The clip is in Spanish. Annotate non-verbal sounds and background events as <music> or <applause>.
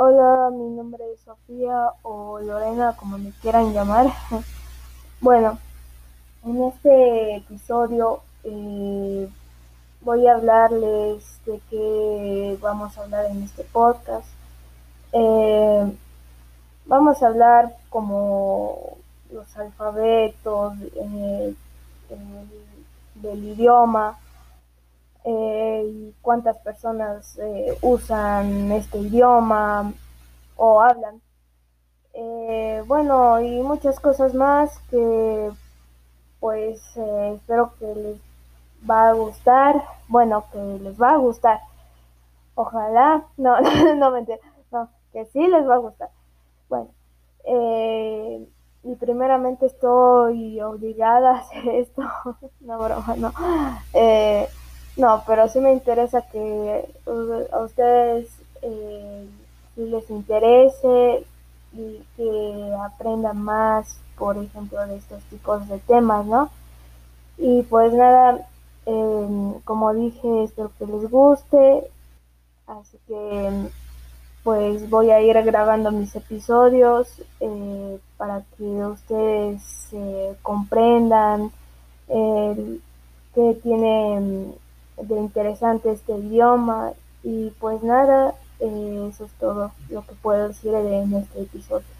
Hola, mi nombre es Sofía o Lorena, como me quieran llamar. <laughs> bueno, en este episodio eh, voy a hablarles de qué vamos a hablar en este podcast. Eh, vamos a hablar como los alfabetos eh, del idioma eh, cuántas personas eh, usan este idioma o hablan. Eh, bueno, y muchas cosas más que pues espero que les va a gustar. Bueno, que les va a gustar. Ojalá, <laughs> no, no mentira, no, que sí les va a gustar. Bueno, y primeramente estoy obligada a hacer esto, <laughs> no broma, no. No, pero sí me interesa que a ustedes eh, les interese y que aprendan más, por ejemplo, de estos tipos de temas, ¿no? Y pues nada, em, como dije, espero que les guste, así que pues voy a ir grabando mis episodios eh, para que ustedes eh, comprendan que tiene de interesante este idioma y pues nada, eh, eso es todo lo que puedo decir en este episodio.